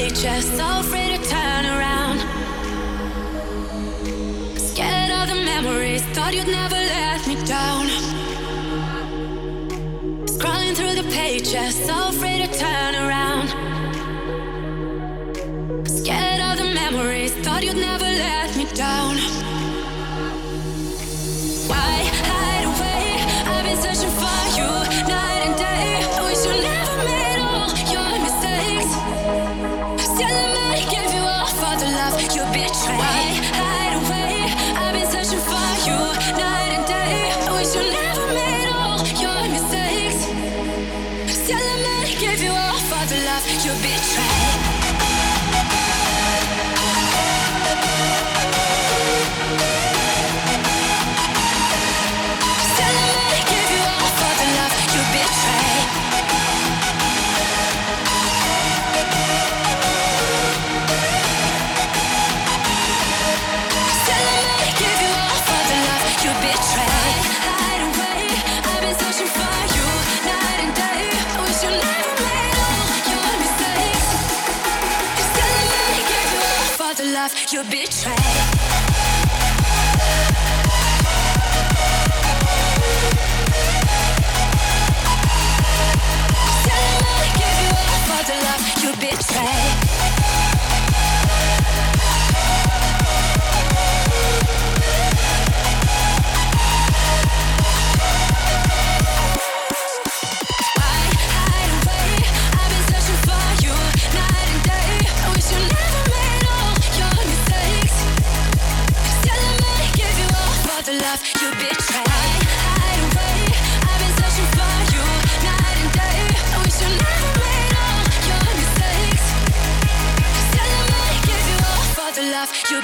paycheck, so afraid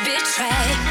betrayed.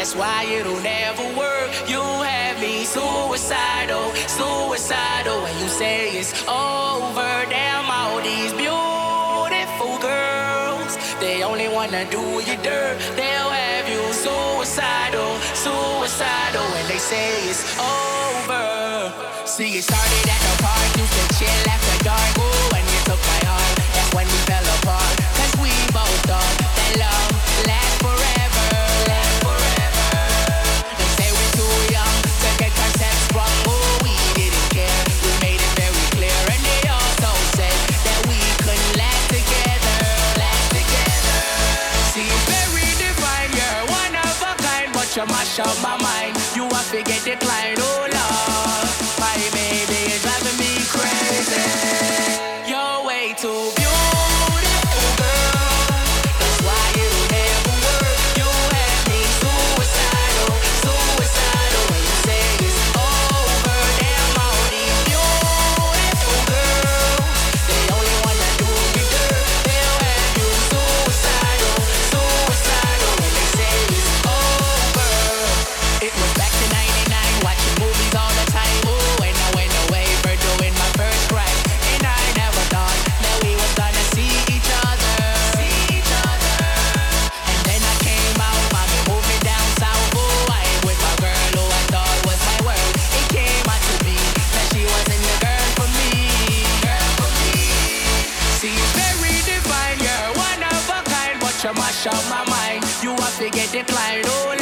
That's why it'll never work. You have me suicidal, suicidal. When you say it's over, damn all these beautiful girls. They only wanna do you dirt. They'll have you suicidal, suicidal. When they say it's over. See, it started at the park, used to chill after dark. Ooh, and you took my heart, That's when we fell apart. Cause we both thought that love. you mash up my mind. You want to get declined, oh love. My baby is driving me crazy. You're way too get declined,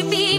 you be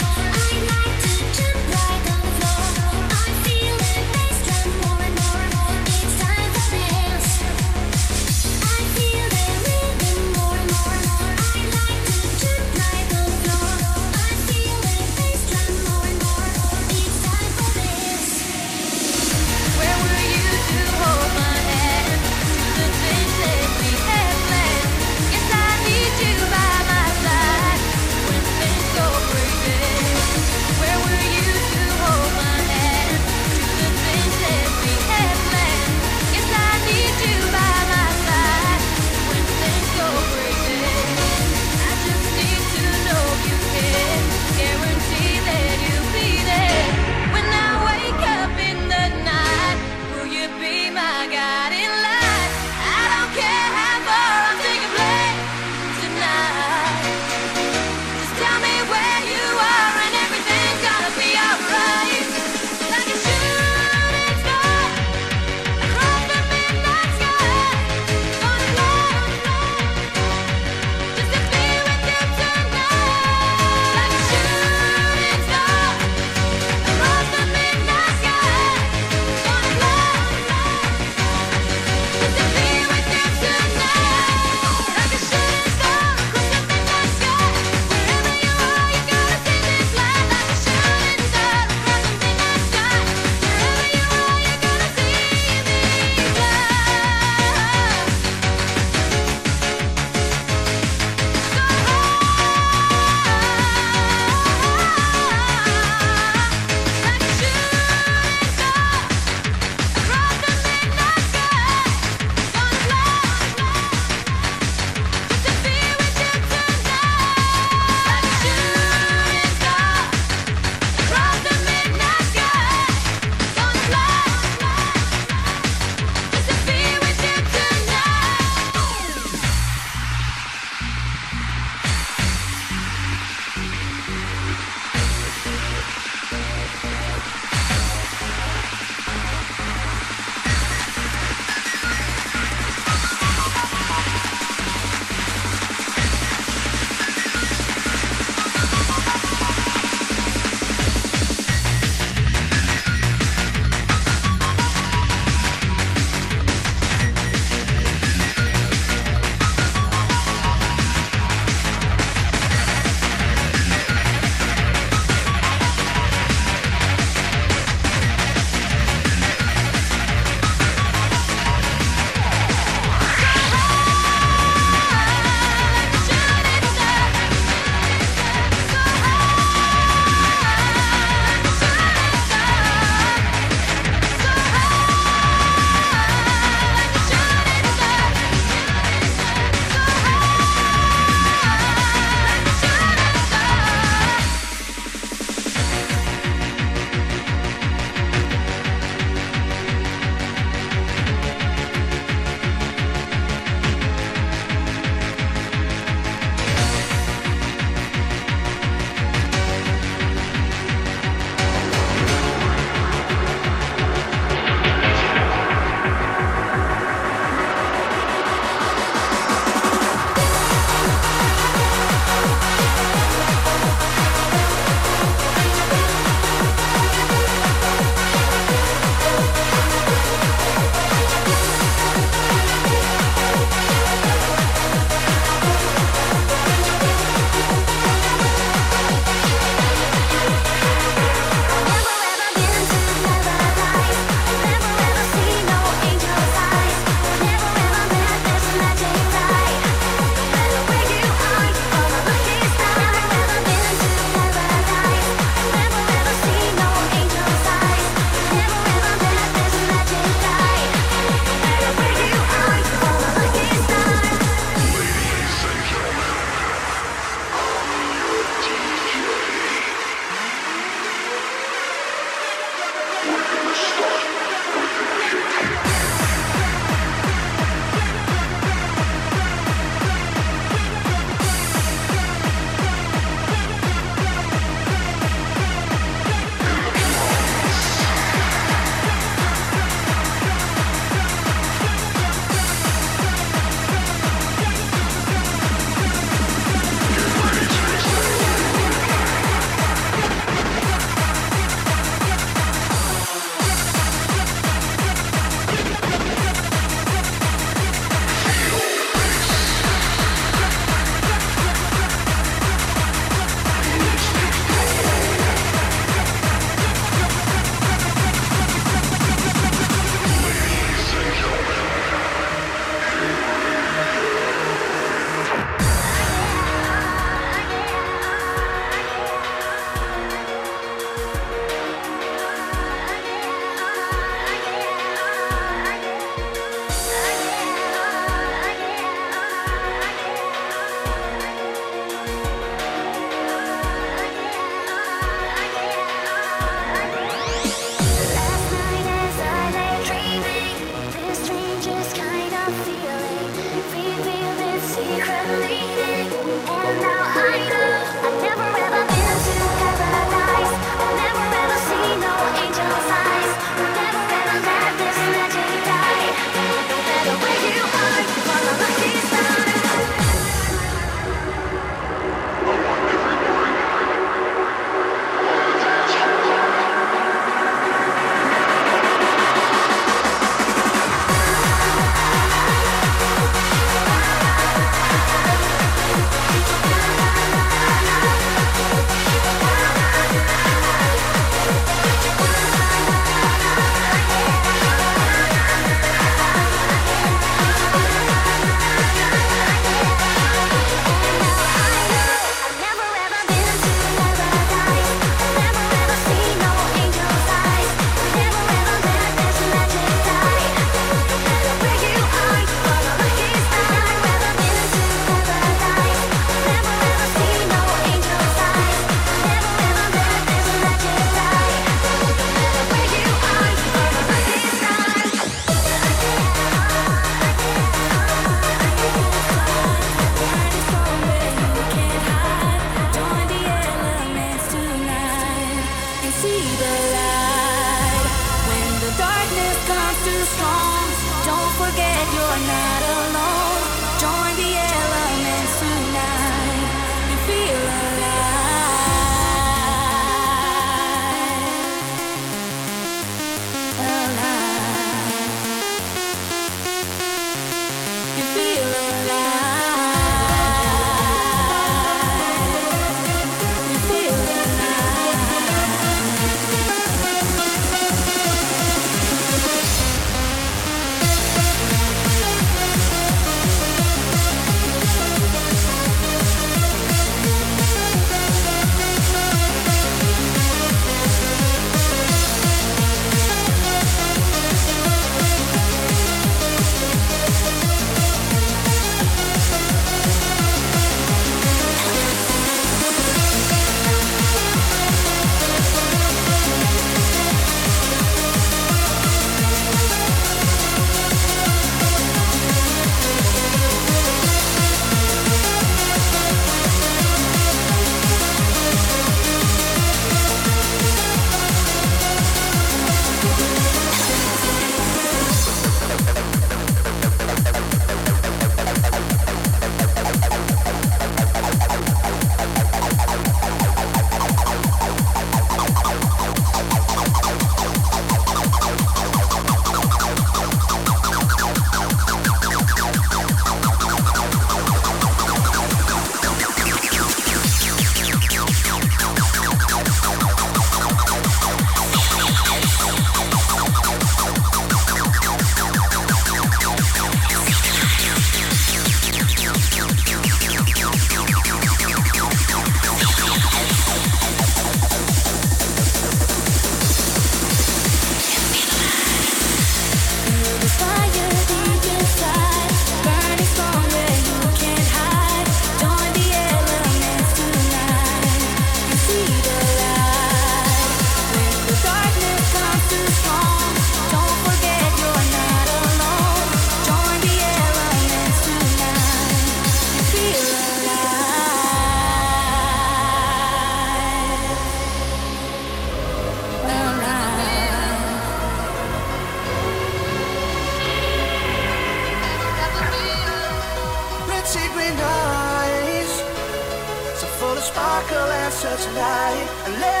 such.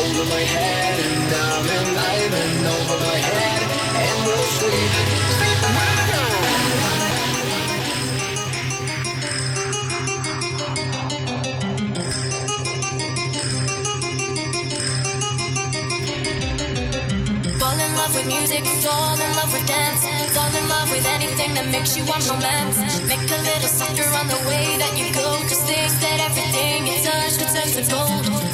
over my head and down and light and over my head and we'll sleep. Fall in love with music, fall in love with dance, fall in love with anything that makes you want romance. Make a little softer on the way that you go, cause things that everything you touch could turn to gold.